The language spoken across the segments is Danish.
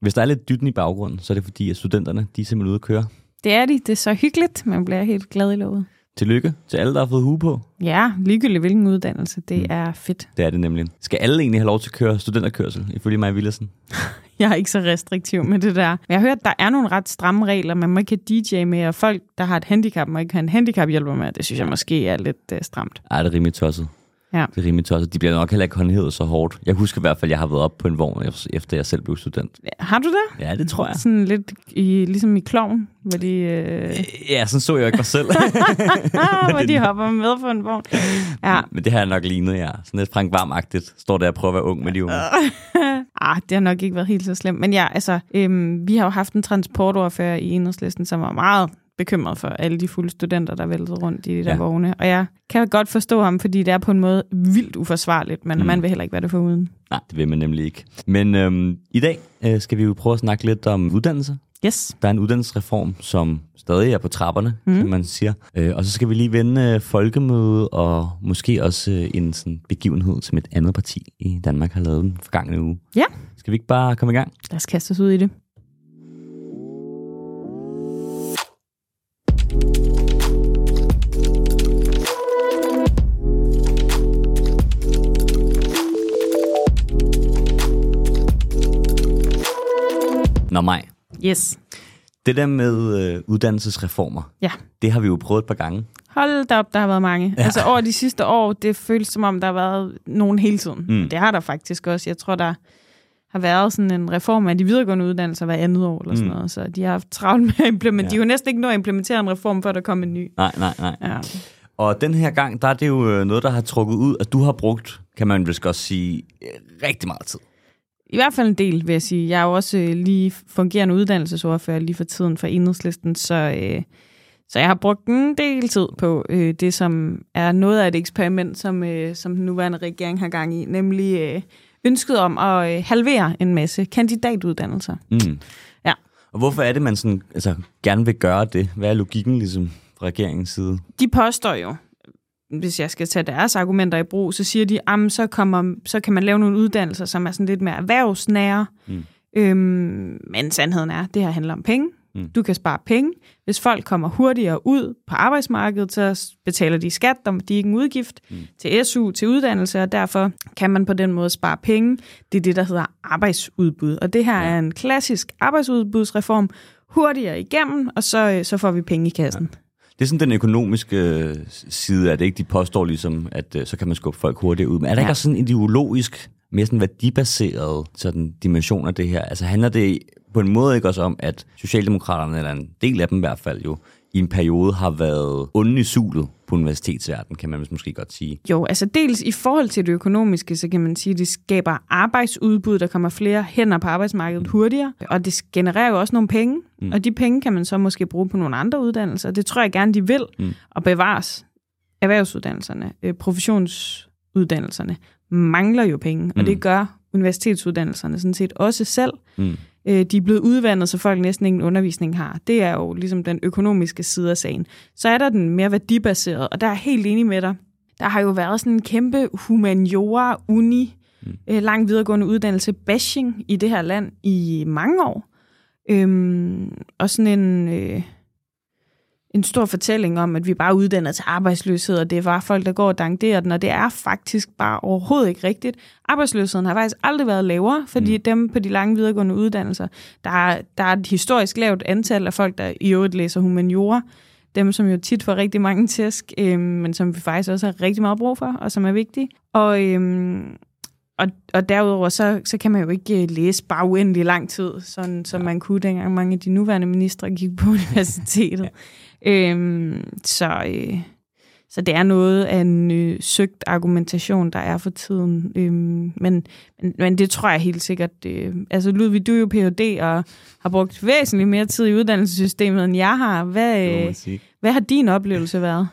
Hvis der er lidt dytten i baggrunden, så er det fordi, at studenterne de er simpelthen ude at køre. Det er de. Det er så hyggeligt. Man bliver helt glad i lovet. Tillykke til alle, der har fået hue på. Ja, ligegyldigt hvilken uddannelse. Det mm. er fedt. Det er det nemlig. Skal alle egentlig have lov til at køre studenterkørsel, ifølge mig Villersen? Jeg er ikke så restriktiv med det der. Jeg har hørt, at der er nogle ret stramme regler. Man må ikke have DJ med, og folk, der har et handicap, må ikke have en handicaphjælper med. Det synes jeg måske er lidt uh, stramt. Ej, det er rimelig tosset. Ja. Det er rimelig tosset. De bliver nok heller ikke håndhævet så hårdt. Jeg husker i hvert fald, at jeg har været op på en vogn, efter jeg selv blev student. Har du det? Ja, det tror jeg. Sådan lidt i, ligesom i kloven, hvor de... Øh... Ja, sådan så jeg ikke mig selv. hvor de hopper med på en vogn. Ja. Men det har jeg nok lignet, ja. Sådan lidt Frank Varmagtigt. Står der og prøver at være ung med de unge. ah, det har nok ikke været helt så slemt. Men ja, altså, øhm, vi har jo haft en transportoverfører i enhedslisten, som var meget bekymret for alle de fulde studenter, der væltede rundt i de der ja. vogne. Og jeg kan godt forstå ham, fordi det er på en måde vildt uforsvarligt, men mm. man vil heller ikke være det for uden. Nej, det vil man nemlig ikke. Men øhm, i dag øh, skal vi jo prøve at snakke lidt om uddannelse. Yes. Der er en uddannelsesreform, som stadig er på trapperne, mm. som man siger. Øh, og så skal vi lige vende øh, folkemøde og måske også øh, en sådan begivenhed, som et andet parti i Danmark har lavet den forgangne uge. Ja. Skal vi ikke bare komme i gang? Lad os kaste os ud i det. Nå mig. Yes. Det der med øh, uddannelsesreformer, ja. det har vi jo prøvet et par gange. Hold da op, der har været mange. Ja. Altså over de sidste år, det føles som om, der har været nogen hele tiden. Mm. Det har der faktisk også. Jeg tror, der har været sådan en reform af de videregående uddannelser hver andet år, eller sådan mm. noget. Så de har haft travlt med at implementere. Ja. De har jo næsten ikke nået at implementere en reform, før der kom en ny. Nej, nej, nej. Ja. Og den her gang, der er det jo øh, noget, der har trukket ud, at du har brugt, kan man vist godt sige, rigtig meget tid. I hvert fald en del, vil jeg sige. Jeg er jo også øh, lige fungerende uddannelsesordfører lige for tiden for enhedslisten, så, øh, så jeg har brugt en del tid på øh, det, som er noget af et eksperiment, som, øh, som den nuværende regering har gang i, nemlig øh, ønsket om at øh, halvere en masse kandidatuddannelser. Mm. Ja. Og hvorfor er det, man sådan, altså, gerne vil gøre det? Hvad er logikken ligesom fra regeringens side? De påstår jo, hvis jeg skal tage deres argumenter i brug, så siger de, at så, kommer, så kan man lave nogle uddannelser, som er sådan lidt mere erhvervsnære. Mm. Øhm, men sandheden er, at det her handler om penge. Mm. Du kan spare penge. Hvis folk kommer hurtigere ud på arbejdsmarkedet, så betaler de skat, de er ikke en udgift mm. til SU, til uddannelse, og derfor kan man på den måde spare penge. Det er det, der hedder arbejdsudbud. Og det her ja. er en klassisk arbejdsudbudsreform. Hurtigere igennem, og så, så får vi penge i kassen. Ja. Det er sådan den økonomiske øh, side af det, ikke? De påstår ligesom, at øh, så kan man skubbe folk hurtigt ud. Men er der ja. ikke også sådan en ideologisk, mere sådan værdibaseret sådan dimension af det her? Altså handler det på en måde ikke også om, at Socialdemokraterne, eller en del af dem i hvert fald jo, i en periode har været onde i sulet på universitetsverdenen, kan man måske godt sige. Jo, altså dels i forhold til det økonomiske, så kan man sige, at det skaber arbejdsudbud, der kommer flere hænder på arbejdsmarkedet mm. hurtigere, og det genererer jo også nogle penge, mm. og de penge kan man så måske bruge på nogle andre uddannelser. Det tror jeg gerne, de vil, mm. og bevares erhvervsuddannelserne, øh, professionsuddannelserne, mangler jo penge, mm. og det gør universitetsuddannelserne sådan set også selv. Mm. Øh, de er blevet udvandet, så folk næsten ingen undervisning har. Det er jo ligesom den økonomiske side af sagen. Så er der den mere værdibaserede, og der er jeg helt enig med dig. Der har jo været sådan en kæmpe humaniora, uni, mm. øh, lang videregående uddannelse, bashing i det her land i mange år. Øhm, og sådan en... Øh, en stor fortælling om, at vi bare er uddannet til arbejdsløshed, og det er bare folk, der går og danderer den, og det er faktisk bare overhovedet ikke rigtigt. Arbejdsløsheden har faktisk aldrig været lavere, fordi mm. dem på de lange videregående uddannelser, der er, der er et historisk lavt antal af folk, der i øvrigt læser humaniora, dem som jo tit får rigtig mange tæsk, øh, men som vi faktisk også har rigtig meget brug for, og som er vigtige. Og, øh, og, og derudover, så, så kan man jo ikke øh, læse bare uendelig lang tid, sådan, som ja. man kunne dengang mange af de nuværende ministre gik på universitetet. Øhm, så, øh, så det er noget af en øh, søgt argumentation, der er for tiden. Øhm, men, men, men det tror jeg helt sikkert. Øh, altså Ludvig, du er jo Ph.D. og har brugt væsentligt mere tid i uddannelsessystemet, end jeg har. Hvad, øh, hvad har din oplevelse været?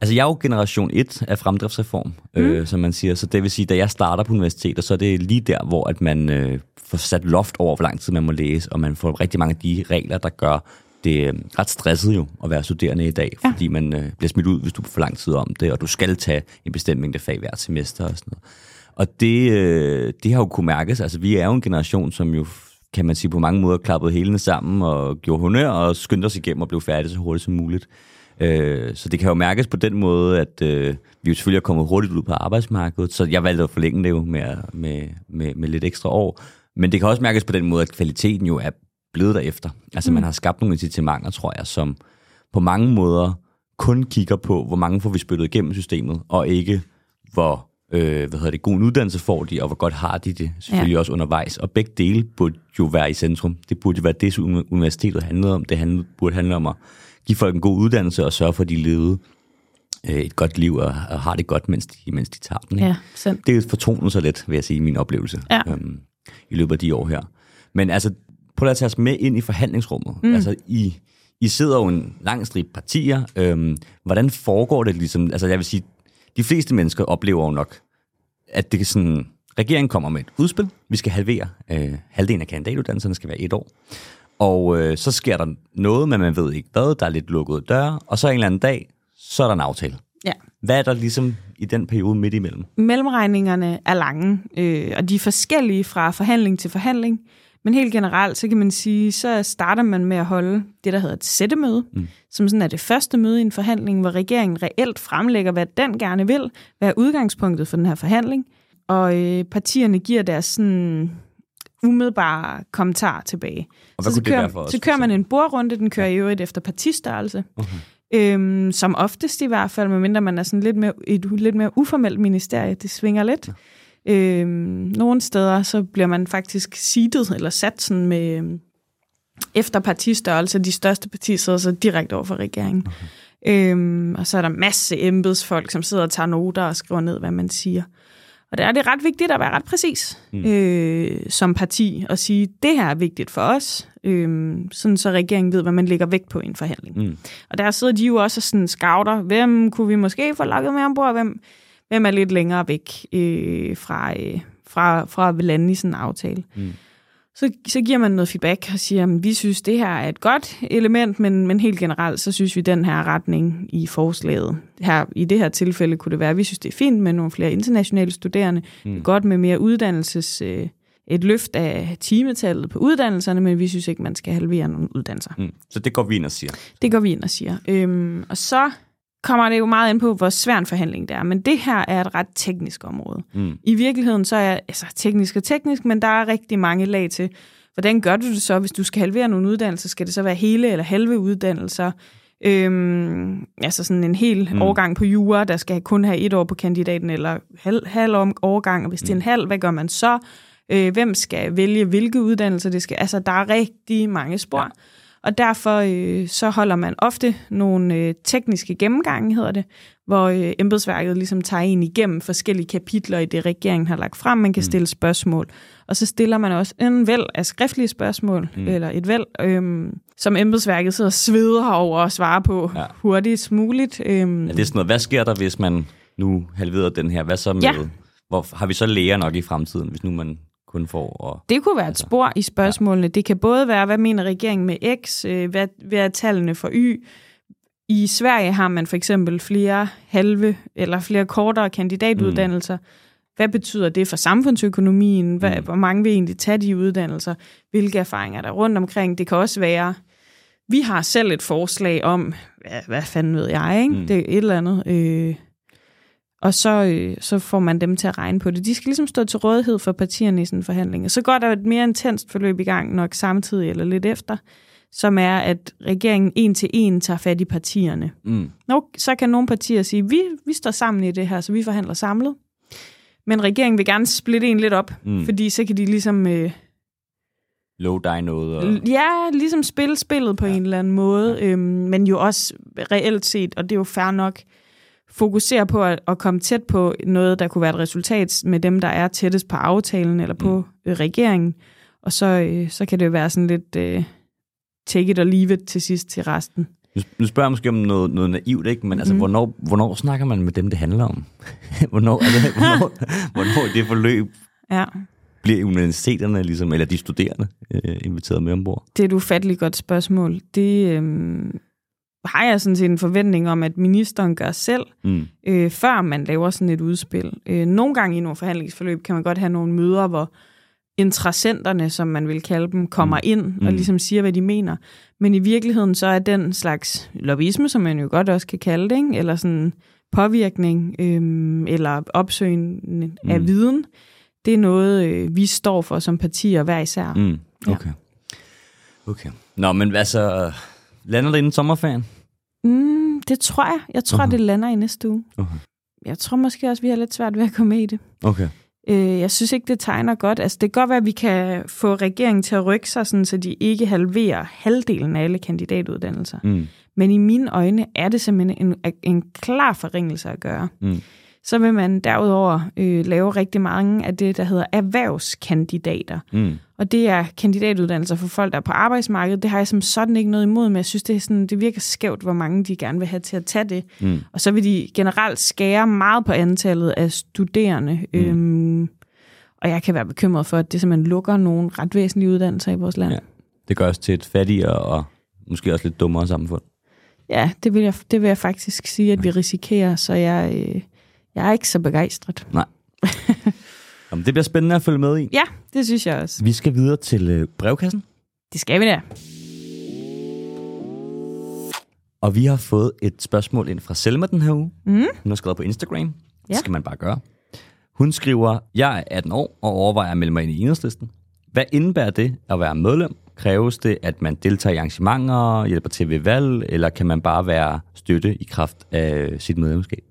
Altså, jeg er jo generation 1 af fremdriftsreform, mm. øh, som man siger. Så det vil sige, da jeg starter på universitetet, så er det lige der, hvor at man øh, får sat loft over, hvor lang tid man må læse, og man får rigtig mange af de regler, der gør det er ret stresset jo at være studerende i dag, ja. fordi man øh, bliver smidt ud, hvis du får lang tid om det, og du skal tage en bestemt mængde fag hvert semester og sådan noget. Og det, øh, det har jo kunne mærkes. Altså, vi er jo en generation, som jo kan man sige, på mange måder klappede helene sammen og gjorde honør og skyndte os igennem og blev færdige så hurtigt som muligt. Øh, så det kan jo mærkes på den måde, at øh, vi jo selvfølgelig er kommet hurtigt ud på arbejdsmarkedet, så jeg valgte at forlænge det jo med, med, med, med lidt ekstra år. Men det kan også mærkes på den måde, at kvaliteten jo er blevet derefter. Altså mm. man har skabt nogle incitamenter, tror jeg, som på mange måder kun kigger på, hvor mange får vi spyttet igennem systemet, og ikke hvor øh, hvad hedder det, god en uddannelse får de, og hvor godt har de det, selvfølgelig ja. også undervejs. Og begge dele burde jo være i centrum. Det burde jo være det, som universitetet handlede om. Det handlede, burde handle om at give folk en god uddannelse og sørge for, at de levede øh, et godt liv og, og har det godt, mens de, mens de tager den. Ikke? Ja, sandt. Det er fortonet så lidt, vil jeg sige, i min oplevelse Ja. øhm, i løbet af de år her. Men altså, prøv at tage os med ind i forhandlingsrummet. Mm. Altså, I, I sidder jo en lang stribe partier. Øhm, hvordan foregår det ligesom? Altså, jeg vil sige, de fleste mennesker oplever jo nok, at det sådan, regeringen kommer med et udspil. Vi skal halvere øh, halvdelen af kandidatuddannelserne, skal være et år. Og øh, så sker der noget, men man ved ikke hvad. Der er lidt lukkede døre. Og så en eller anden dag, så er der en aftale. Ja. Hvad er der ligesom i den periode midt imellem? Mellemregningerne er lange, øh, og de er forskellige fra forhandling til forhandling. Men helt generelt, så kan man sige, så starter man med at holde det, der hedder et sættemøde, mm. som sådan er det første møde i en forhandling, hvor regeringen reelt fremlægger, hvad den gerne vil, hvad er udgangspunktet for den her forhandling. Og øh, partierne giver deres sådan umiddelbare kommentar tilbage. Og hvad så, så, det kører, være for os, så kører man en bordrunde, den kører i øvrigt efter partistørrelse. Okay. Øhm, som oftest i hvert fald, medmindre man er sådan lidt mere, et lidt mere uformelt ministerie. Det svinger lidt. Øhm, nogle steder, så bliver man faktisk seedet eller sat sådan med øhm, efter partistørrelse. De største partier sidder så direkte over for regeringen. Okay. Øhm, og så er der masse embedsfolk, som sidder og tager noter og skriver ned, hvad man siger. Og der er det ret vigtigt at være ret præcis mm. øh, som parti og sige, det her er vigtigt for os, øh, sådan så regeringen ved, hvad man lægger vægt på i en forhandling. Mm. Og der sidder de jo også og sådan scouter, hvem kunne vi måske få lukket med ombord, hvem, hvem er lidt længere væk øh, fra, øh, fra, fra at lande i sådan en aftale. Mm. Så, så giver man noget feedback og siger, at vi synes, det her er et godt element, men, men helt generelt, så synes vi, den her retning i forslaget. Her, I det her tilfælde kunne det være, at vi synes, det er fint med nogle flere internationale studerende, mm. godt med mere uddannelses... Øh, et løft af timetallet på uddannelserne, men vi synes ikke, man skal halvere nogle uddannelser. Mm. Så det går vi ind og siger. Det går vi ind og siger. Øhm, og så kommer det jo meget ind på, hvor svær en forhandling det er. Men det her er et ret teknisk område. Mm. I virkeligheden så er altså teknisk og teknisk, men der er rigtig mange lag til. Hvordan gør du det så, hvis du skal halvere nogle uddannelser? Skal det så være hele eller halve uddannelser? Øhm, altså sådan en hel mm. årgang på jura, der skal kun have et år på kandidaten, eller halv, halv om- årgang, og hvis mm. det er en halv, hvad gør man så? Øh, hvem skal vælge hvilke uddannelser det skal? Altså, der er rigtig mange spor. Ja. Og derfor øh, så holder man ofte nogle øh, tekniske gennemgange, hedder det, hvor øh, embedsværket ligesom tager en igennem forskellige kapitler i det, regeringen har lagt frem. Man kan stille spørgsmål. Og så stiller man også en væld af skriftlige spørgsmål, mm. eller et væld, øh, som embedsværket sidder og sveder over og svarer på Ja. hurtigst muligt. Øh, Ja, det er sådan noget, hvad sker der, hvis man nu halverede den her? Hvad så med, Ja. hvor, har vi så læger nok i fremtiden, hvis nu man kun får... Og, Det kunne være et spor i spørgsmålene. Det kan både være, hvad mener regeringen med X, øh, hvad, hvad er tallene for Y. I Sverige har man for eksempel flere halve eller flere kortere kandidatuddannelser. Hvad betyder det for samfundsøkonomien? Hvad, Hvor mange vil egentlig tage de uddannelser? Hvilke erfaringer er der rundt omkring? Det kan også være, vi har selv et forslag om, hvad, hvad fanden ved jeg, ikke? Mm. Det er et eller andet. Øh, og så, øh, så får man dem til at regne på det. De skal ligesom stå til rådighed for partierne i sådan en forhandling. Og så går der et mere intenst forløb i gang, nok samtidig eller lidt efter, som er, at regeringen en til en tager fat i partierne. mm, Nå, så kan nogle partier sige, vi, vi står sammen i det her, så vi forhandler samlet. Men regeringen vil gerne splitte en lidt op, Mm. fordi så kan de ligesom, øh, love dig noget. Og, ja, ligesom spille spillet på ja. en eller anden måde, øhm, men jo også reelt set, og det er jo fair nok, fokusere på at, at komme tæt på noget, der kunne være et resultat med dem, der er tættest på aftalen eller på mm. øh, regeringen. Og så, øh, så kan det jo være sådan lidt øh, take it or leave it til sidst til resten. Nu, spørger jeg måske om noget, noget naivt, ikke? men altså, Mhm. hvornår, hvornår snakker man med dem, det handler om? hvornår, det, hvornår, hvornår det forløb Ja, bliver universiteterne, ligesom, eller de studerende, øh, inviteret med ombord? det er et ufatteligt godt spørgsmål. Det øh, har jeg sådan set en forventning om, at ministeren gør selv, Mm. øh, før man laver sådan et udspil. Øh, nogle gange i nogle forhandlingsforløb kan man godt have nogle møder, hvor interessenterne, som man vil kalde dem, kommer mm. ind og Mm. ligesom siger, hvad de mener. Men i virkeligheden så er den slags lobbyisme, som man jo godt også kan kalde det, ikke? eller sådan påvirkning øhm, eller opsøgning af Mm. viden, det er noget, øh, vi står for som partier hver især. Mm. Okay. Okay. Nå, men altså, lander det inden sommerferien? Mm, det tror jeg. Jeg tror, Aha. det lander i næste uge. Okay. Jeg tror måske også, vi har lidt svært ved at komme med i det. Okay. Øh, jeg synes ikke, det tegner godt. Altså, det kan godt være, at vi kan få regeringen til at rykke sig, sådan, så de ikke halverer halvdelen af alle kandidatuddannelser. Mm. Men i mine øjne er det simpelthen en, en klar forringelse at gøre. Mm. Så vil man derudover øh, lave rigtig mange af det, der hedder erhvervskandidater. Mm. Og det er kandidatuddannelser for folk, der er på arbejdsmarkedet. Det har jeg som sådan ikke noget imod, men jeg synes, det, er sådan, det virker skævt, hvor mange de gerne vil have til at tage det. Mm. Og så vil de generelt skære meget på antallet af studerende. Mm. Øhm, og jeg kan være bekymret for, at det simpelthen lukker nogle ret væsentlige uddannelser i vores land. Ja. Det gør os til et fattigere og måske også lidt dummere samfund. ja det, vil jeg, det vil jeg faktisk sige, at vi risikerer, så jeg, øh, jeg er ikke så begejstret. Jamen, det bliver spændende at følge med i. Ja, det synes jeg også. Vi skal videre til øh, brevkassen, Det skal vi da. og vi har fået et spørgsmål ind fra Selma den her uge. Mm. Hun har skrevet på Instagram. Det Ja. skal man bare gøre. Hun skriver, jeg er 18 år og overvejer at melde mig ind i enhedslisten. Hvad indebærer det at være medlem? Kræves det, at man deltager i arrangementer, hjælper til ved valg, eller kan man bare være støtte i kraft af sit medlemskab?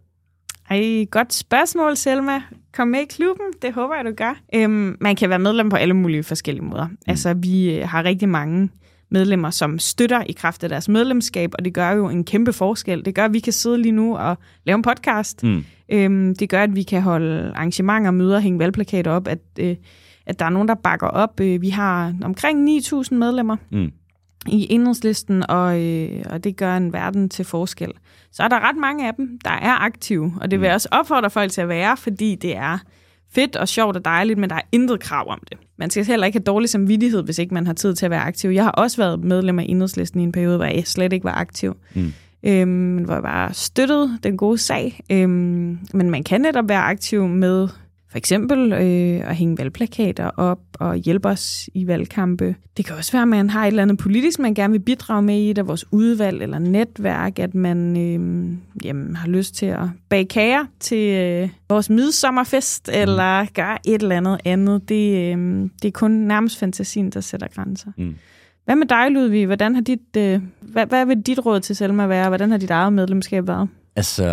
Ej, godt spørgsmål, Selma. Kom med i klubben, det håber jeg, du gør. Øhm, man kan være medlem på alle mulige forskellige måder. Mm. Altså, vi øh, har rigtig mange medlemmer, som støtter i kraft af deres medlemskab, og det gør jo en kæmpe forskel. Det gør, at vi kan sidde lige nu og lave en podcast. Mm. Øhm, det gør, at vi kan holde arrangementer, møder, hænge valgplakater op, at, øh, at der er nogen, der bakker op. Øh, vi har omkring 9.000 medlemmer Mm. I enhedslisten, og, øh, og det gør en verden til forskel. Så er der ret mange af dem, der er aktive, og det vil jeg også opfordre folk til at være, fordi det er fedt og sjovt og dejligt, men der er intet krav om det. Man skal heller ikke have dårlig samvittighed, hvis ikke man har tid til at være aktiv. Jeg har også været medlem af enhedslisten i en periode, hvor jeg slet ikke var aktiv. Mm. Øhm, hvor jeg bare støttede den gode sag. Øhm, men man kan netop være aktiv med for eksempel øh, at hænge valgplakater op og hjælpe os i valgkampe. Det kan også være, at man har et eller andet politisk, man gerne vil bidrage med i et af vores udvalg eller netværk, at man øh, jamen, har lyst til at bage kager til øh, vores midsommerfest, mm. eller gøre et eller andet andet. Det, øh, det er kun nærmest fantasien, der sætter grænser. Mm. Hvad med dig, Ludvig? Hvordan har dit, øh, hvad, hvad vil dit råd til Selma være? Hvordan har dit eget medlemskab været? Altså,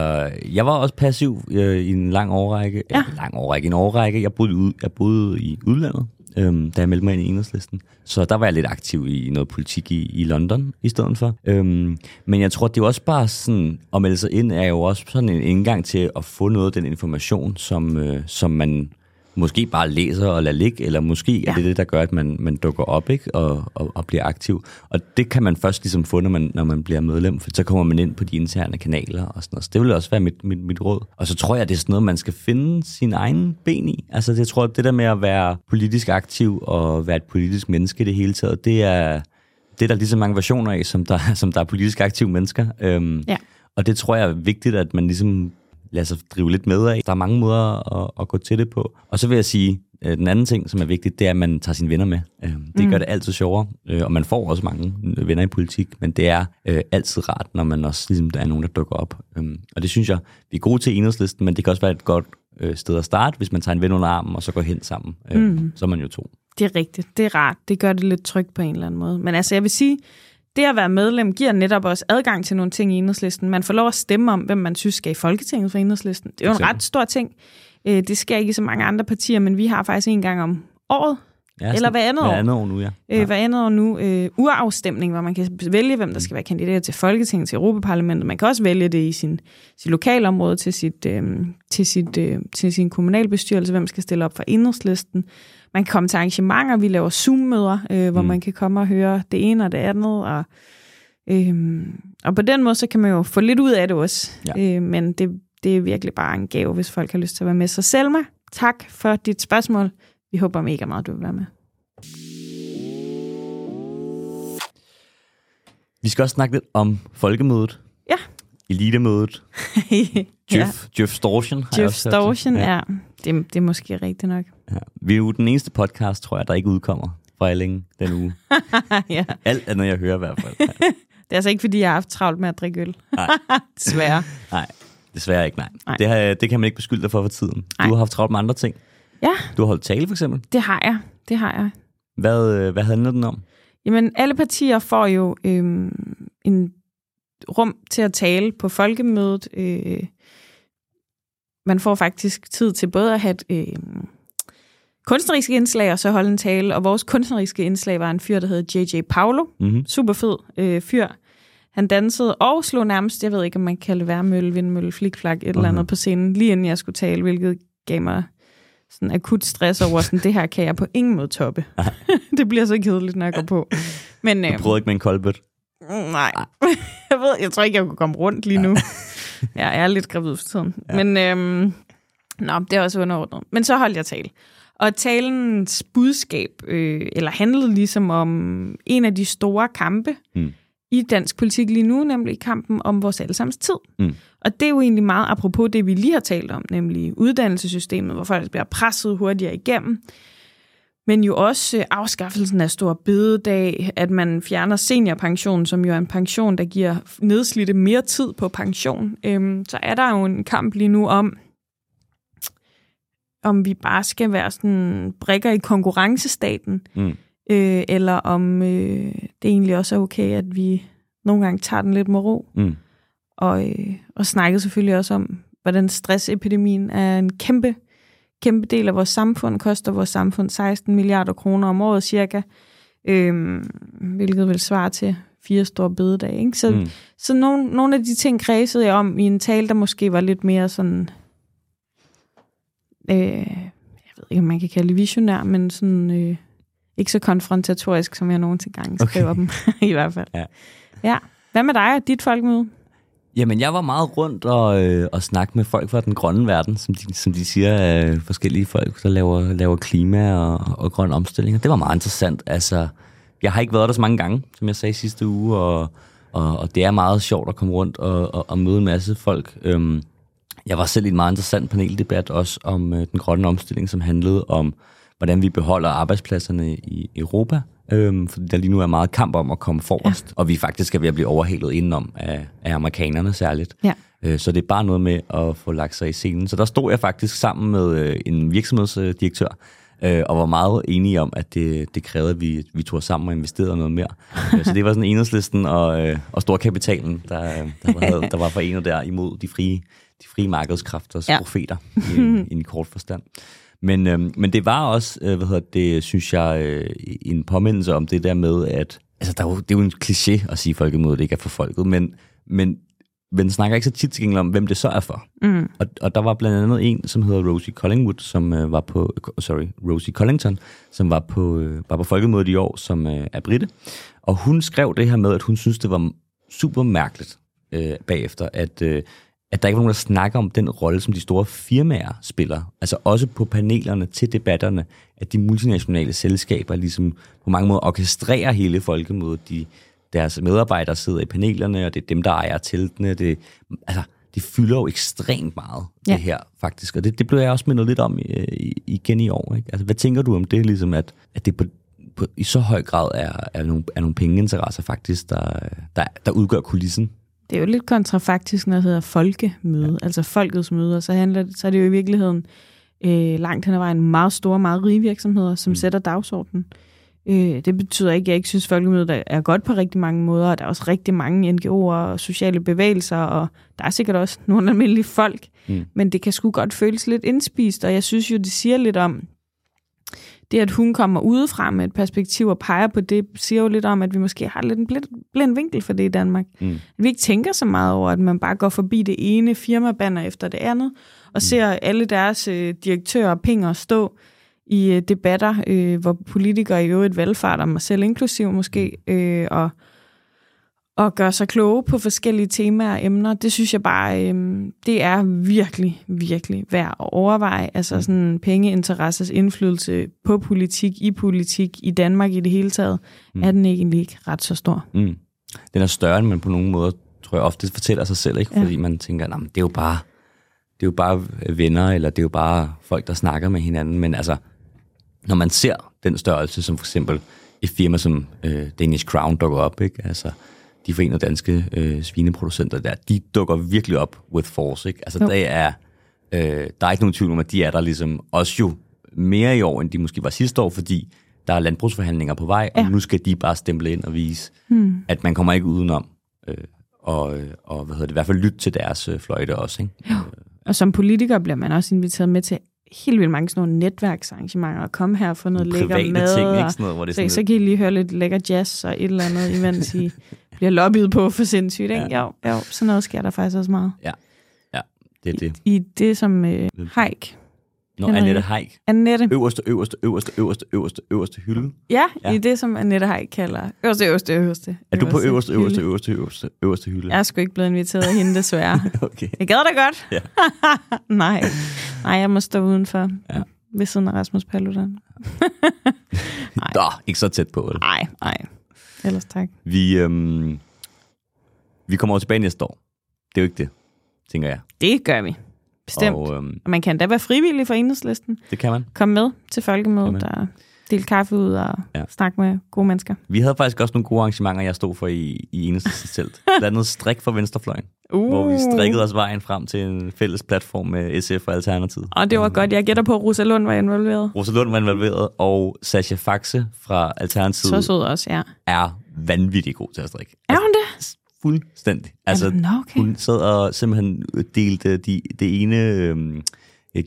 jeg var også passiv øh, i en lang årrække. Ja. En lang årrække, en årrække. Jeg boede, ud, jeg boede i udlandet, øhm, da jeg meldte mig ind i enhedslisten. Så der var jeg lidt aktiv i noget politik i, i London i stedet for. Øhm, men jeg tror, det er jo også bare sådan, at melde sig ind er jo også sådan en indgang til at få noget af den information, som, øh, som man måske bare læser og lader ligge, eller måske ja. Er det det, der gør, at man, man dukker op ikke? Og, og, og bliver aktiv. Og det kan man først ligesom få, når man, når man bliver medlem, for så kommer man ind på de interne kanaler og sådan noget. Så det vil også være mit, mit, mit råd. Og så tror jeg, det er sådan noget, man skal finde sin egen ben i. Altså jeg tror, det der med at være politisk aktiv og være et politisk menneske det hele taget, det er, det er der lige så mange versioner af, som der, som der er politisk aktive mennesker. Øhm, Ja. Og det tror jeg er vigtigt, at man ligesom lader sig drive lidt med af. Der er mange måder at, at gå til det på. Og så vil jeg sige, øh, den anden ting, som er vigtigt, det er, at man tager sine venner med. Øh, Det Mm. gør det altid sjovere, øh, og man får også mange venner i politik, men det er øh, altid rart, når man også ligesom, der er nogen, der dukker op. Øhm, Og det synes jeg, vi er gode til enhedslisten, men det kan også være et godt øh, sted at starte, hvis man tager en ven under armen, og så går hen sammen. Øh, Mm. Så er man jo to. Det er rigtigt. Det er rart. Det gør det lidt trygt på en eller anden måde. Men altså, jeg vil sige, det at være medlem giver netop også adgang til nogle ting i enhedslisten. Man får lov at stemme om, hvem man synes skal i Folketinget for enhedslisten. Det er jo en ret stor ting. Øh, Det sker ikke i så mange andre partier, men vi har faktisk en gang om året, Ja, Eller sådan- hver andet hver andet år nu, ja. øh, hver andet år nu, øh, urafstemning, hvor man kan vælge, hvem der skal være kandidat til Folketinget, til Europaparlamentet. Man kan også vælge det i sin, sit lokalområde, til, sit, øh, til, sit, øh, til sin kommunalbestyrelse, hvem skal stille op for enhedslisten. Man kan komme til arrangementer, vi laver Zoom-møder, øh, hvor Mm. man kan komme og høre det ene og det andet, og, øh, og på den måde, så kan man jo få lidt ud af det også. Ja. Øh, men det, det er virkelig bare en gave, hvis folk har lyst til at være med. Så Selma, tak for dit spørgsmål. Vi håber mega meget, du vil være med. Vi skal også snakke lidt om folkemødet. Ja. Elitemødet. ja. Jeff, Jeff Storchen har Jeff. Storchen, ja. ja. Det, det er måske rigtigt nok. Ja. Vi er jo den eneste podcast, tror jeg, der ikke udkommer fra Alling den uge. ja. Alt andet, jeg hører i hvert fald. Det er altså ikke, fordi jeg har haft travlt med at drikke øl. Nej. Desværre. Nej, desværre ikke, nej. Nej. Det, har, det kan man ikke beskylde dig for for tiden. Nej. Du har haft travlt med andre ting. Ja, Du har holdt tale, for eksempel. det har jeg. Det har jeg. Hvad, øh, hvad handler den om? Jamen, alle partier får jo øhm, en rum til at tale på folkemødet. Øh, man får faktisk tid til både at have et øh, kunstneriske indslag og så holde en tale. Og vores kunstneriske indslag var en fyr, der hed J.J. Paolo. Mm-hmm. Super fed øh, fyr. Han dansede og slog nærmest, jeg ved ikke, om man kan kalde det værmølle, vindmølle, flikflak, et eller andet på scenen, lige inden jeg skulle tale, hvilket gav mig sådan akut stress over, sådan, det her kan jeg på ingen måde toppe. det bliver så kedeligt, når jeg går på. Men, øh, Du prøvede ikke med en koldbøt? Nej, jeg, ved, jeg tror ikke, jeg kunne komme rundt lige nu. jeg er lidt gravid for tiden. Ja. Men øhm, nå, det er også underordnet. Men så holdt jeg tale. Og talens budskab, øh, eller handlede ligesom om en af de store kampe Mm. i dansk politik lige nu, nemlig kampen om vores allesammens tid. Mm. Og det er jo egentlig meget apropos det, vi lige har talt om, nemlig uddannelsessystemet, hvor folk bliver presset hurtigere igennem. Men jo også øh, afskaffelsen af stor bededag, at man fjerner seniorpension, som jo er en pension, der giver nedslidte mere tid på pension. Øhm, så er der jo en kamp lige nu om, om vi bare skal være sådan brikker i konkurrencestaten, Mm. øh, eller om øh, det egentlig også er okay, at vi nogle gange tager den lidt med ro. Mm. Og, øh, og snakkede selvfølgelig også om, hvordan stressepidemien er en kæmpe, kæmpe del af vores samfund, koster vores samfund 16 milliarder kroner om året cirka, øh, hvilket vil svare til fire store bededag. Ikke? Så, Mm. så nogle, nogle af de ting kredsede jeg om i en tale, der måske var lidt mere sådan, øh, jeg ved ikke, om man kan kalde det visionær, men sådan øh, ikke så konfrontatorisk, som jeg nogensinde gange skriver Okay. dem, i hvert fald. Ja. ja. Hvad med dig og dit folkemøde? Jamen, jeg var meget rundt og, øh, og snakke med folk fra den grønne verden, som de, som de siger, øh, forskellige folk, der laver, laver klima og, og grøn omstilling. Og det var meget interessant. Altså, jeg har ikke været der så mange gange, som jeg sagde sidste uge, og, og, og det er meget sjovt at komme rundt og, og, og møde en masse folk. Øhm, jeg var selv i en meget interessant paneldebat også om øh, den grønne omstilling, som handlede om, hvordan vi beholder arbejdspladserne i Europa. Øhm, fordi der lige nu er meget kamp om at komme forrest, ja. og vi faktisk er ved at blive overhalet indenom af, af amerikanerne særligt. Ja. Øh, Så det er bare noget med at få lagt sig i scenen. Så der stod jeg faktisk sammen med øh, en virksomhedsdirektør, øh, og var meget enige om, at det, det krævede, at vi, vi tog sammen og investerede noget mere. Øh, Så det var sådan enhedslisten og, øh, og storkapitalen, der, der, var, der var forenet der imod de frie, de frie markedskræfters ja. Profeter i, i en kort forstand. Men, øh, men det var også, øh, hvad hedder det, synes jeg, øh, en påmindelse om det der med, at altså, der er jo, det er jo en kliché at sige, at folkemødet ikke er for folket, men, men men snakker ikke så tit til gengæld om, hvem det så er for. Mm. Og, og der var blandt andet en, som hedder Rosie Collingwood, som øh, var på, sorry, Rosie Collington, som var på, øh, var på folkemødet i år, som øh, er britte. Og hun skrev det her med, at hun synes, det var super mærkeligt øh, bagefter, at, øh, at der ikke var nogen, der snakker om den rolle, som de store firmaer spiller. Altså også på panelerne til debatterne, at de multinationale selskaber ligesom på mange måder orkestrerer hele folkemødet. De, deres medarbejdere sidder i panelerne, og det er dem, der ejer teltene. Det, altså, det fylder jo ekstremt meget, ja. Det her faktisk. Og det, det blev jeg også mindet lidt om øh, i, igen i år. Ikke? Altså, hvad tænker du om det, ligesom, at, at det på, på, i så høj grad er, er, nogle, er nogle pengeinteresser faktisk, der, der, der udgør kulissen? Det er jo lidt kontrafaktisk, når det hedder folkemøde, ja. altså folkets møde, og så, handler, det- så er det jo i virkeligheden øh, langt hen ad vejen meget store, meget rige virksomheder, som mm. sætter dagsordenen. Øh, det betyder ikke, at jeg ikke synes, at folkemødet er- godt på rigtig mange måder, og der er også rigtig mange NGO'er og sociale bevægelser, og der er sikkert også nogle almindelige folk, Mm. men det kan sgu godt føles lidt indspist, og jeg synes jo, det siger lidt om, det at hun kommer udefra med et perspektiv og peger på det, siger jo lidt om, at vi måske har lidt en blind, blind vinkel for det i Danmark. Mm. At vi ikke tænker så meget over, at man bare går forbi det ene firmabanner efter det andet, og ser alle deres øh, direktører og pinger stå i øh, debatter, øh, hvor politikere i øvrigt valgfarter, mig selv inklusiv måske, øh, og, og gør sig kloge på forskellige temaer og emner. Det synes jeg bare, øh, det er virkelig, virkelig værd at overveje. Altså sådan pengeinteressers indflydelse på politik, i politik, i Danmark i det hele taget, mm. er den egentlig ikke ret så stor. Mm. Den er større, end man på nogen måde tror jeg ofte fortæller sig selv, ikke? Ja. fordi man tænker, "Nå, men det er jo bare det er jo bare venner, eller det er jo bare folk, der snakker med hinanden. Men altså, når man ser den størrelse, som for eksempel et firma som øh, Danish Crown dukker op, ikke? altså de forenede danske øh, svineproducenter der, de dukker virkelig op with force. Ikke? Altså, Jo. der er, øh, der er ikke nogen tvivl om, at de er der ligesom også jo mere i år, end de måske var sidste år, fordi der er landbrugsforhandlinger på vej, Ja. og nu skal de bare stemple ind og vise, hmm. at man kommer ikke udenom. Øh, og, øh, og hvad hedder det, i hvert fald lytte til deres øh, fløjte også. Ikke? Og som politiker bliver man også inviteret med til helt vildt mange sådan nogle netværksarrangementer, og komme her og få noget lækker mad. ting, ikke? Sådan noget, hvor det så, sådan så kan I lige høre lidt lækker jazz og et eller andet, imens I bliver lobbyet på for sindssygt. Ikke? Jo, jo, sådan noget sker der faktisk også meget. Ja, ja, det er det. I det, som øh, Heik, Nå, Henrik. Annette Haik. Annette, Øverste, øverste, øverste, øverste, øverste, øverste hylde. ja, Ja. i det, som Annette Heik kalder øverste, øverste, øverste. Er du på øverste, hylde. øverste, øverste, øverste, øverste hylde? Jeg er sgu ikke blevet inviteret af hende, desværre. Okay. Jeg gad da godt. Ja. Nej. Nej, jeg må stå udenfor. Ja. Ved siden af Rasmus Paludan. Nå, ikke så tæt på. Vel? Nej, nej. Ellers tak. Vi, øhm, vi kommer over tilbage næste år. Det er jo ikke det, tænker jeg. Det gør vi. Bestemt. Og, øhm, og man kan da være frivillig for enhedslisten. det kan man. Kom med til folkemødet og del kaffe ud og Ja. snakke med gode mennesker. Vi havde faktisk også nogle gode arrangementer, jeg stod for i, i eneste telt. Blandt andet strik for venstrefløjen, Uh. hvor vi strikkede os vejen frem til en fælles platform med SF og Alternativet. Og det var godt. Jeg gætter på, at Rosa Lund var involveret. Rosa Lund var involveret, og Sascha Faxe fra Så Alternativet sød også, ja. er vanvittigt god til at strikke. Er hun det? Fuldstændig. Altså, Nå, okay. hun sad og simpelthen delte de, det ene øhm,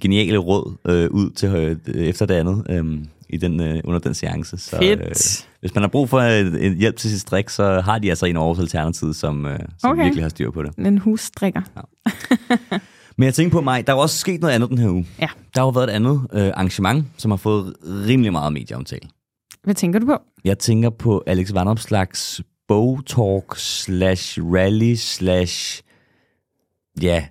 geniale råd øh, ud til øh, efter det andet øhm, i den, øh, under den seance. Så, Fedt. hvis man har brug for en, en hjælp til sit strik, så har de altså en over Alternativet, som, øh, som Okay. virkelig har styr på det. En husstrikker. Men jeg tænker på mig, der er også sket noget andet den her uge. Ja. Der har jo været et andet øh, arrangement, som har fået rimelig meget medieomtale. Hvad tænker du på? Jeg tænker på Alex Vanopslags bogtalk slash rally slash ja,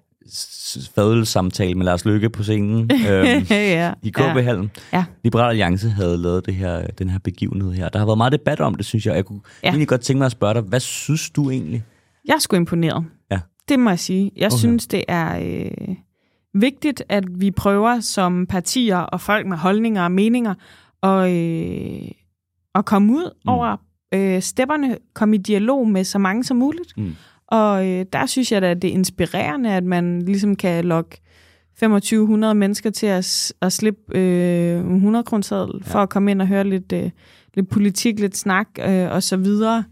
fadølsamtale med Lars Løkke på scenen øhm, ja. i KB-hallen. Ja. Liberal Alliance havde lavet det her, den her begivenhed her. Der har været meget debat om det, synes jeg. Jeg kunne ja. Egentlig godt tænke mig at spørge dig, hvad synes du egentlig? Jeg er sgu imponeret. Ja. Det må jeg sige. Jeg Okay. synes, det er øh, vigtigt, at vi prøver som partier og folk med holdninger og meninger at, øh, at komme ud mm. over øh, stepperne, komme i dialog med så mange som muligt. Mm. Og øh, der synes jeg da, at det er inspirerende, at man ligesom kan lokke 2500 mennesker til at, at slippe øh, 100 kroner for at komme ind og høre lidt, øh, lidt politik, lidt snak øh, og så videre.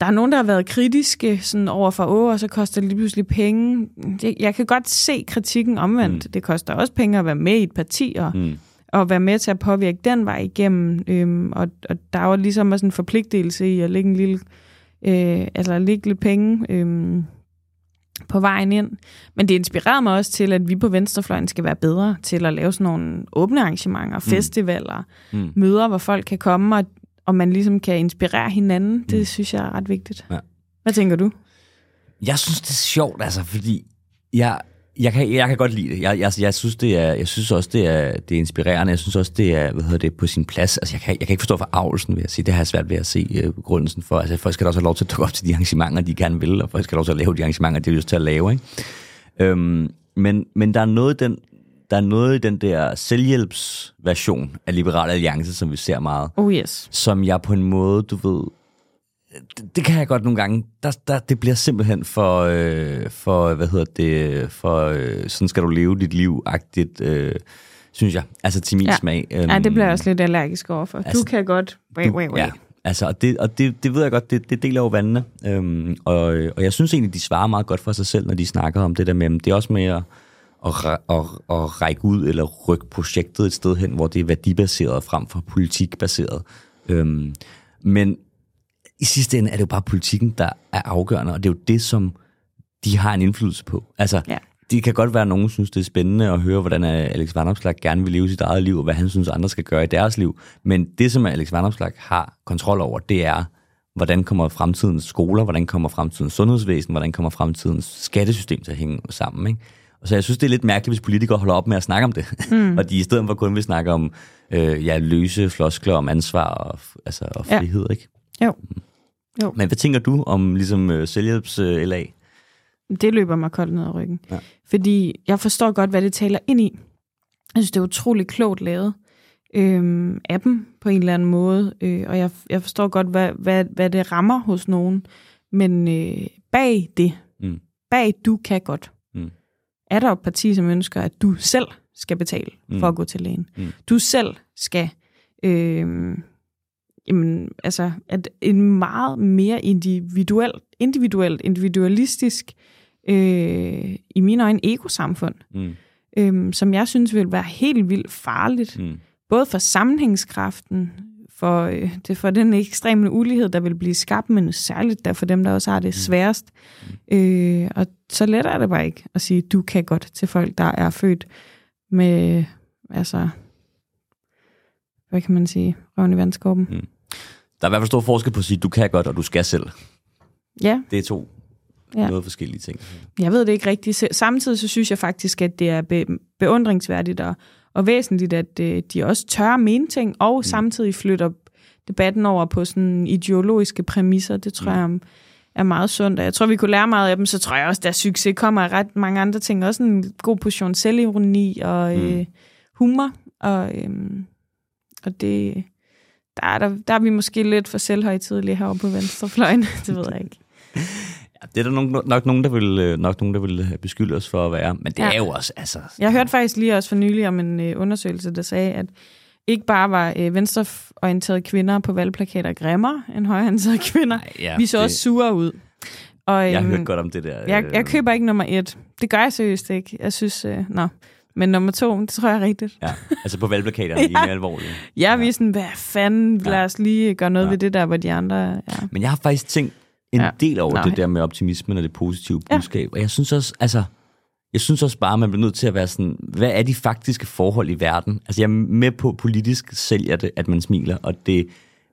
Der er nogen, der har været kritiske sådan over for, åh, og så koster det lige pludselig penge. Det, jeg kan godt se kritikken omvendt. Mm. Det koster også penge at være med i et parti og, Mm. og være med til at påvirke den vej igennem. Øhm, og, og der er jo ligesom også en forpligtelse i at lægge en lille, øh, altså lægge lidt penge øhm, på vejen ind. Men det inspirerede mig også til, at vi på Venstrefløjen skal være bedre til at lave sådan nogle åbne arrangementer, festivaler, Mm. møder, hvor folk kan komme, og, og man ligesom kan inspirere hinanden. Det Mm. synes jeg er ret vigtigt. Ja. Hvad tænker du? Jeg synes, det er sjovt, altså, fordi jeg, jeg, kan, jeg kan godt lide det. Jeg, jeg, jeg, synes, det er, jeg synes også, det er, det er inspirerende. Jeg synes også, det er hvad hedder det, på sin plads. Altså, jeg, kan, jeg kan ikke forstå forarvelsen ved at sige. Det har jeg svært ved at se uh, begrundelsen for. Altså, folk skal da også have lov til at dukke op til de arrangementer, de gerne vil, og folk skal have lov til at lave de arrangementer, de har lyst til at lave. Ikke? Øhm, men, men der er noget i den, der er noget i den der selvhjælpsversion af Liberal Alliance, som vi ser meget Oh yes. som jeg på en måde, du ved, det, det kan jeg godt nogle gange, der, der, det bliver simpelthen for, øh, for hvad hedder det, for øh, sådan skal du leve dit liv-agtigt, øh, synes jeg, altså til min Ja. smag. Øhm, Ja, det bliver jeg også lidt allergisk overfor. altså, du kan godt... Wait, wait, wait. Ja, altså, og det, og det, det ved jeg godt, det, det deler jo vandene. Øhm, og, og jeg synes egentlig, de svarer meget godt for sig selv, når de snakker om det der med, det er også med at, at, at, at række ud eller rykke projektet et sted hen, hvor det er værdibaseret frem for politikbaseret. Øhm, men i sidste ende er det jo bare politikken, der er afgørende, og det er jo det, som de har en indflydelse på. Altså, Ja. det kan godt være, at nogen synes, det er spændende at høre, hvordan Alex Vanopslag gerne vil leve sit eget liv, og hvad han synes, andre skal gøre i deres liv. Men det, som Alex Vanopslag har kontrol over, det er, hvordan kommer fremtidens skoler, hvordan kommer fremtidens sundhedsvæsen, hvordan kommer fremtidens skattesystem til at hænge sammen. Ikke? Og så jeg synes, det er lidt mærkeligt, hvis politikere holder op med at snakke om det. Mm. og de i stedet for kun vil snakke om øh, ja, løse floskler om ansvar og, altså, og Ja. frihed. Ikke? Jo. Jo. Men hvad tænker du om ligesom øh, selvhjælps-LA? Det løber mig koldt ned ad ryggen. Ja. Fordi jeg forstår godt, hvad det taler ind i. Jeg synes, det er utroligt klogt lavet øhm, af dem på en eller anden måde. Øh, og jeg, jeg forstår godt, hvad, hvad, hvad det rammer hos nogen. Men øh, bag det, Mm. bag du kan godt, Mm. er der et parti, som ønsker, at du selv skal betale Mm. for at gå til lægen. Mm. Du selv skal... Øh, jamen, altså, at en meget mere individuel, individuelt, individualistisk, øh, i mine øjne, ekosamfund, Mm. øh, som jeg synes vil være helt vildt farligt, Mm. både for sammenhængskraften, for, øh, det for den ekstreme ulighed, der vil blive skabt, men særligt der for dem, der også har det sværest. Øh, og så let er det bare ikke at sige, du kan godt til folk, der er født med, altså, hvad kan man sige, røven i vandskorben. Der er i hvert fald stor forskel på at sige, du kan godt, og du skal selv. Ja, Det er to Ja. noget forskellige ting. jeg ved det ikke rigtigt. Samtidig så synes jeg faktisk, at det er be- beundringsværdigt og, og væsentligt, at øh, de også tør mene ting, og mm. samtidig flytter debatten over på sådan ideologiske præmisser. Det tror mm. jeg er meget sundt. Og jeg tror, vi kunne lære meget af dem. Så tror jeg også, at deres succes kommer af ret mange andre ting. Også en god portion selvironi og øh, humor. Og, øh, og det, der, er der, der er vi måske lidt for selvhøjtidlige herovre på venstrefløjen. det ved jeg ikke. Ja, det er der nok, nok nogen, der vil, øh, nok nogen, der vil beskylde os for at være. Men det Ja. ja. er jo også, altså... Jeg hørte faktisk lige også for nylig om en øh, undersøgelse, der sagde, at ikke bare var øh, venstreorienterede kvinder på valgplakater grimmere end højreorienterede kvinder. Ej, ja, vi så det, også sure ud. Og, Jeg har øhm, hørt godt om det der. jeg, jeg øh, køber ikke nummer et. Det gør jeg seriøst ikke. Jeg synes, øh, nå. Men nummer to, det tror jeg er rigtigt. Ja, altså på valgplakaterne, de er mere alvorlige. Er ja. sådan, hvad fanden, lad Ja. os lige gøre noget ja. Ja. ved det der, hvor de andre... Ja. Men jeg har faktisk tænkt en Ja. ja. del over Nå, det ja. der med optimismen og det positive Ja. budskab. Og jeg synes også, altså, jeg synes også bare, at man bliver nødt til at være sådan, hvad er de faktiske forhold i verden? Altså jeg er med på, politisk sælger det, at man smiler, og det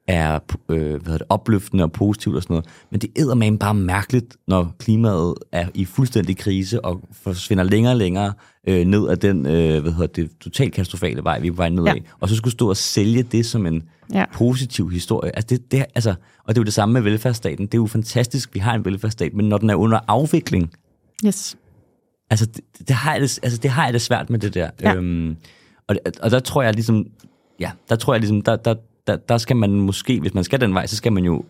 er øh, hvad hedder det, opløftende og positivt og sådan noget. Men det æder man bare mærkeligt, når klimaet er i fuldstændig krise og forsvinder længere og længere øh, ned ad den øh, hvad hedder det, totalt katastrofale vej, vi er på vej nedad. Ja. Og så skulle stå og sælge det som en Ja. positiv historie. Altså det, det, altså, og det er jo det samme med velfærdsstaten. Det er jo fantastisk, vi har en velfærdsstat, men når den er under afvikling, Yes. altså det, det, har, jeg altså det har jeg det svært med det der. Ja. Øhm, og, og der tror jeg ligesom, ja, der tror jeg ligesom, der, der, der, der skal man måske, hvis man skal den vej, så skal man jo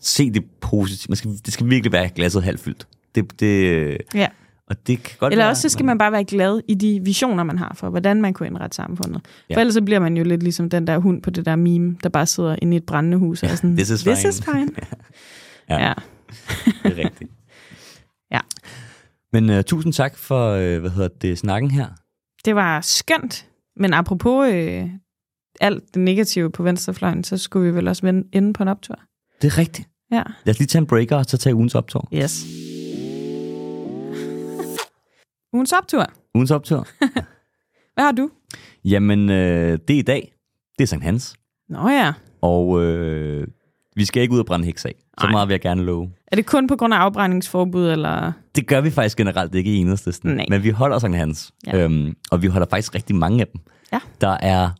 se det positivt. Man skal, det skal virkelig være glasset halvfyldt. Det, det, Ja. og det kan godt Eller være, også så skal man bare være glad i de visioner, man har for, hvordan man kunne indrette samfundet. Ja. For ellers så bliver man jo lidt ligesom den der hund på det der meme, der bare sidder inde i et brændende hus og er sådan, this is This fine." is fine. Ja. ja. Det er rigtigt. Ja. Men uh, tusind tak for, uh, hvad hedder det, snakken her. Det var skønt. Men apropos øh, alt det negative på venstrefløjen, så skulle vi vel også vende inde på en optur. Det er rigtigt. Ja. Lad os lige tage en breaker, og så tage ugens optur. Yes. Ugens optur. Ugens optur. Hvad har du? Jamen, øh, det er i dag. Det er Sankt Hans. Nå ja. Og øh, vi skal ikke ud og brænde heks af. Så Ej. meget vil jeg gerne love. Er det kun på grund af afbrændingsforbud, eller? Det gør vi faktisk generelt ikke i enhedslisten. Nej. Men vi holder Sankt Hans. Ja. Øhm, og vi holder faktisk rigtig mange af dem. Ja. Der er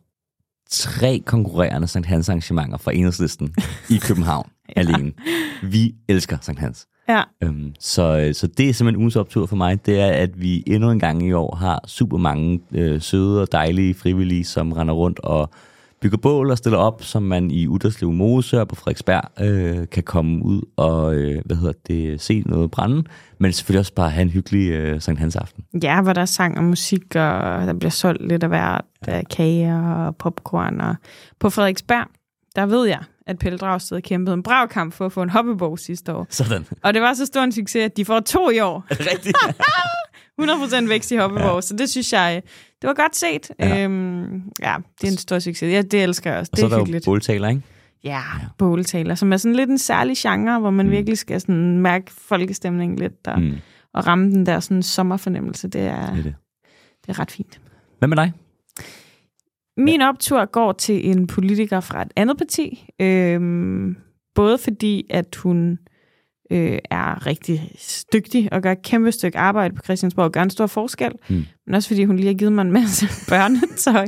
tre konkurrerende Sankt Hans arrangementer fra enhedslisten i København ja. alene. Vi elsker Sankt Hans. Ja. Øhm, så, øh, så det er simpelthen ugens optur for mig, det er, at vi endnu en gang i år har super mange øh, søde og dejlige frivillige, som render rundt og bygger bål og stiller op, som man i Uderslev Mose og på Frederiksberg øh, kan komme ud og øh, hvad hedder det, se noget brænde, men selvfølgelig også bare have en hyggelig øh, Sankt Hans aften. Ja, hvor der er sang og musik, og der bliver solgt lidt af hvert, ja. kager og popcorn. Og på Frederiksberg, der ved jeg, at Pelle Dragsted kæmpede en brav kamp for at få en hoppebog sidste år. Sådan. Og det var så stor en succes, at de får to i år. Er rigtigt? 100% vækst i hoppebog, ja. så det synes jeg, det var godt set. Ja, Ja. øhm, ja det er en stor succes. Ja, det elsker jeg også. Og Det så er er der jo båltaler, ikke? Ja, båltaler, som er sådan lidt en særlig genre, hvor man mm. virkelig skal sådan mærke folkestemningen lidt og. Mm, og ramme den der sådan sommerfornemmelse. Det er, det er det. det er ret fint. Hvad med dig? Min optur går til en politiker fra et andet parti. Øhm, både fordi, at hun øh, er rigtig dygtig og gør et kæmpe stykke arbejde på Christiansborg og gør en stor forskel. Mm. Men også fordi hun lige har givet mig en masse børnetøj,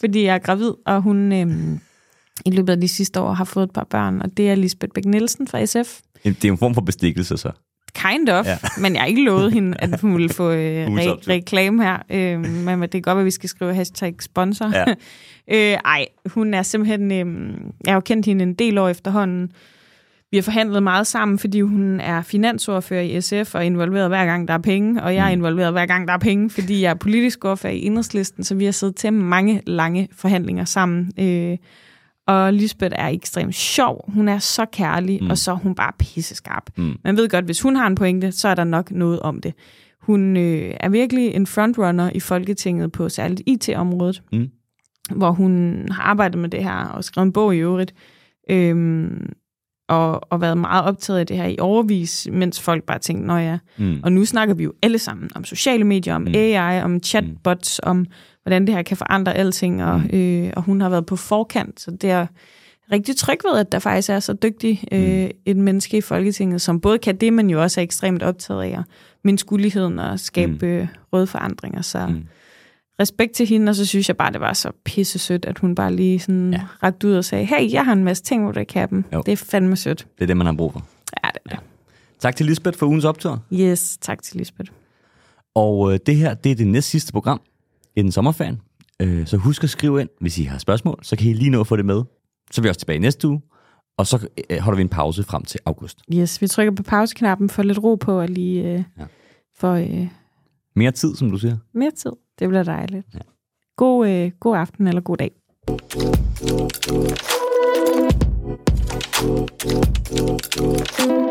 fordi jeg er gravid, og hun, øhm, i løbet af de sidste år har fået et par børn, og det er Lisbeth Bæk Nielsen fra SF. Det er en form for bestikkelse, så. Kind of, ja. men jeg har ikke lovet hende, at hun ville få øh, re- reklame her. Øh, men det er godt, at vi skal skrive hashtag sponsor. Ja. øh, ej, hun er simpelthen... Øh, jeg har jo kendt hende en del år efterhånden. Vi har forhandlet meget sammen, fordi hun er finansordfører i SF og er involveret hver gang, der er penge. Og jeg er mm. involveret hver gang, der er penge, fordi jeg er politisk ordfører i Enhedslisten, så vi har siddet til mange lange forhandlinger sammen. Øh, og Lisbeth er ekstremt sjov. Hun er så kærlig, mm. og så er hun bare pisseskarp. Mm. Man ved godt, hvis hun har en pointe, så er der nok noget om det. Hun øh, er virkelig en frontrunner i Folketinget på særligt IT-området, mm. hvor hun har arbejdet med det her og skrevet en bog i øvrigt. Øhm, og, og været meget optaget af det her i overvis, mens folk bare tænkte, nå ja. Mm. Og nu snakker vi jo alle sammen om sociale medier, om mm. AI, om chatbots, mm. om hvordan det her kan forandre alting, og, mm. øh, og hun har været på forkant, så det er rigtig tryg ved, at der faktisk er så dygtig øh, mm. et menneske i Folketinget, som både kan det, men jo også er ekstremt optaget af at mindske uligheden og skabe mm. øh, røde forandringer. Så mm. Respekt til hende, og så synes jeg bare, det var så pisse sødt, at hun bare lige sådan ja. rakte ud og sagde, hey, jeg har en masse ting, hvor du kan dem. Jo. Det er fandme sødt. Det er det, man har brug for. Ja, det er det. Ja. Tak til Lisbeth for ugens optur. Yes, tak til Lisbeth. Og øh, det her, det er det næst sidste program inden sommerferien. Øh, så husk at skrive ind, hvis I har spørgsmål, så kan I lige nå at få det med. Så er vi også tilbage næste uge, og så øh, holder vi en pause frem til august. Yes, vi trykker på pauseknappen for lidt ro på, og lige øh, ja. for... Øh, mere tid, som du siger. Mere tid, det bliver dejligt. Ja. God, øh, god aften eller god dag. Thank you.